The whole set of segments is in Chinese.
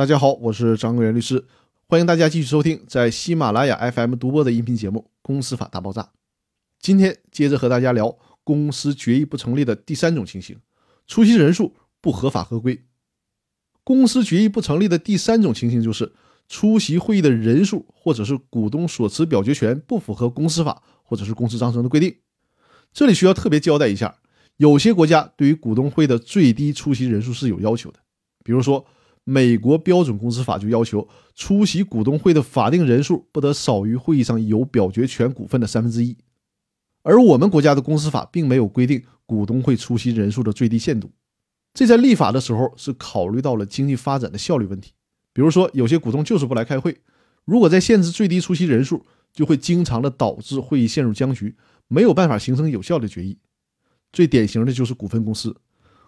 大家好，我是张国元律师，欢迎大家继续收听在喜马拉雅 FM 独播的音频节目《公司法大爆炸》。今天接着和大家聊公司决议不成立的第三种情形：出席人数不合法合规。公司决议不成立的第三种情形就是出席会议的人数或者是股东所持表决权不符合公司法或者是公司章程的规定。这里需要特别交代一下，有些国家对于股东会的最低出席人数是有要求的，比如说。美国标准公司法就要求出席股东会的法定人数不得少于会议上有表决权股份的三分之一，而我们国家的公司法并没有规定股东会出席人数的最低限度，这在立法的时候是考虑到了经济发展的效率问题。比如说，有些股东就是不来开会，如果在限制最低出席人数，就会经常的导致会议陷入僵局，没有办法形成有效的决议。最典型的就是股份公司。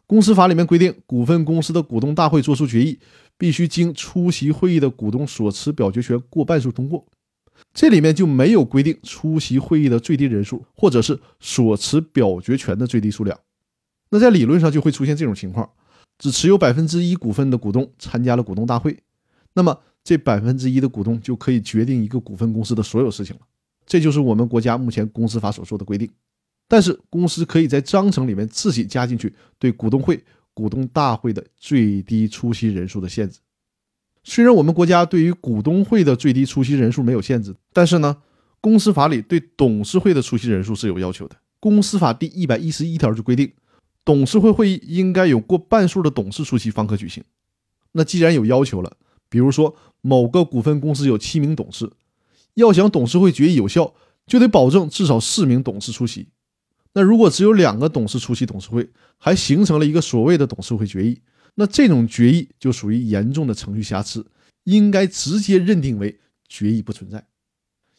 公司法里面规定，股份公司的股东大会作出决议，必须经出席会议的股东所持表决权过半数通过。这里面就没有规定出席会议的最低人数，或者是所持表决权的最低数量。那在理论上就会出现这种情况：只持有百分之一股份的股东参加了股东大会，那么这百分之一的股东就可以决定一个股份公司的所有事情了。这就是我们国家目前公司法所说的规定。但是公司可以在章程里面自己加进去对股东会、股东大会的最低出席人数的限制。虽然我们国家对于股东会的最低出席人数没有限制，但是呢，公司法里对董事会的出席人数是有要求的。公司法第一百一十一条就规定，董事会会议应该有过半数的董事出席方可举行。那既然有要求了，比如说某个股份公司有七名董事，要想董事会决议有效，就得保证至少四名董事出席。那如果只有两个董事出席董事会，还形成了一个所谓的董事会决议，那这种决议就属于严重的程序瑕疵，应该直接认定为决议不存在。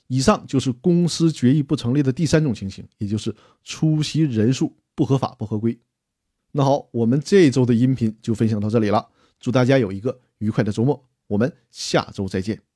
以上就是公司决议不成立的第三种情形，也就是出席人数不合法不合规。那好，我们这一周的音频就分享到这里了，祝大家有一个愉快的周末，我们下周再见。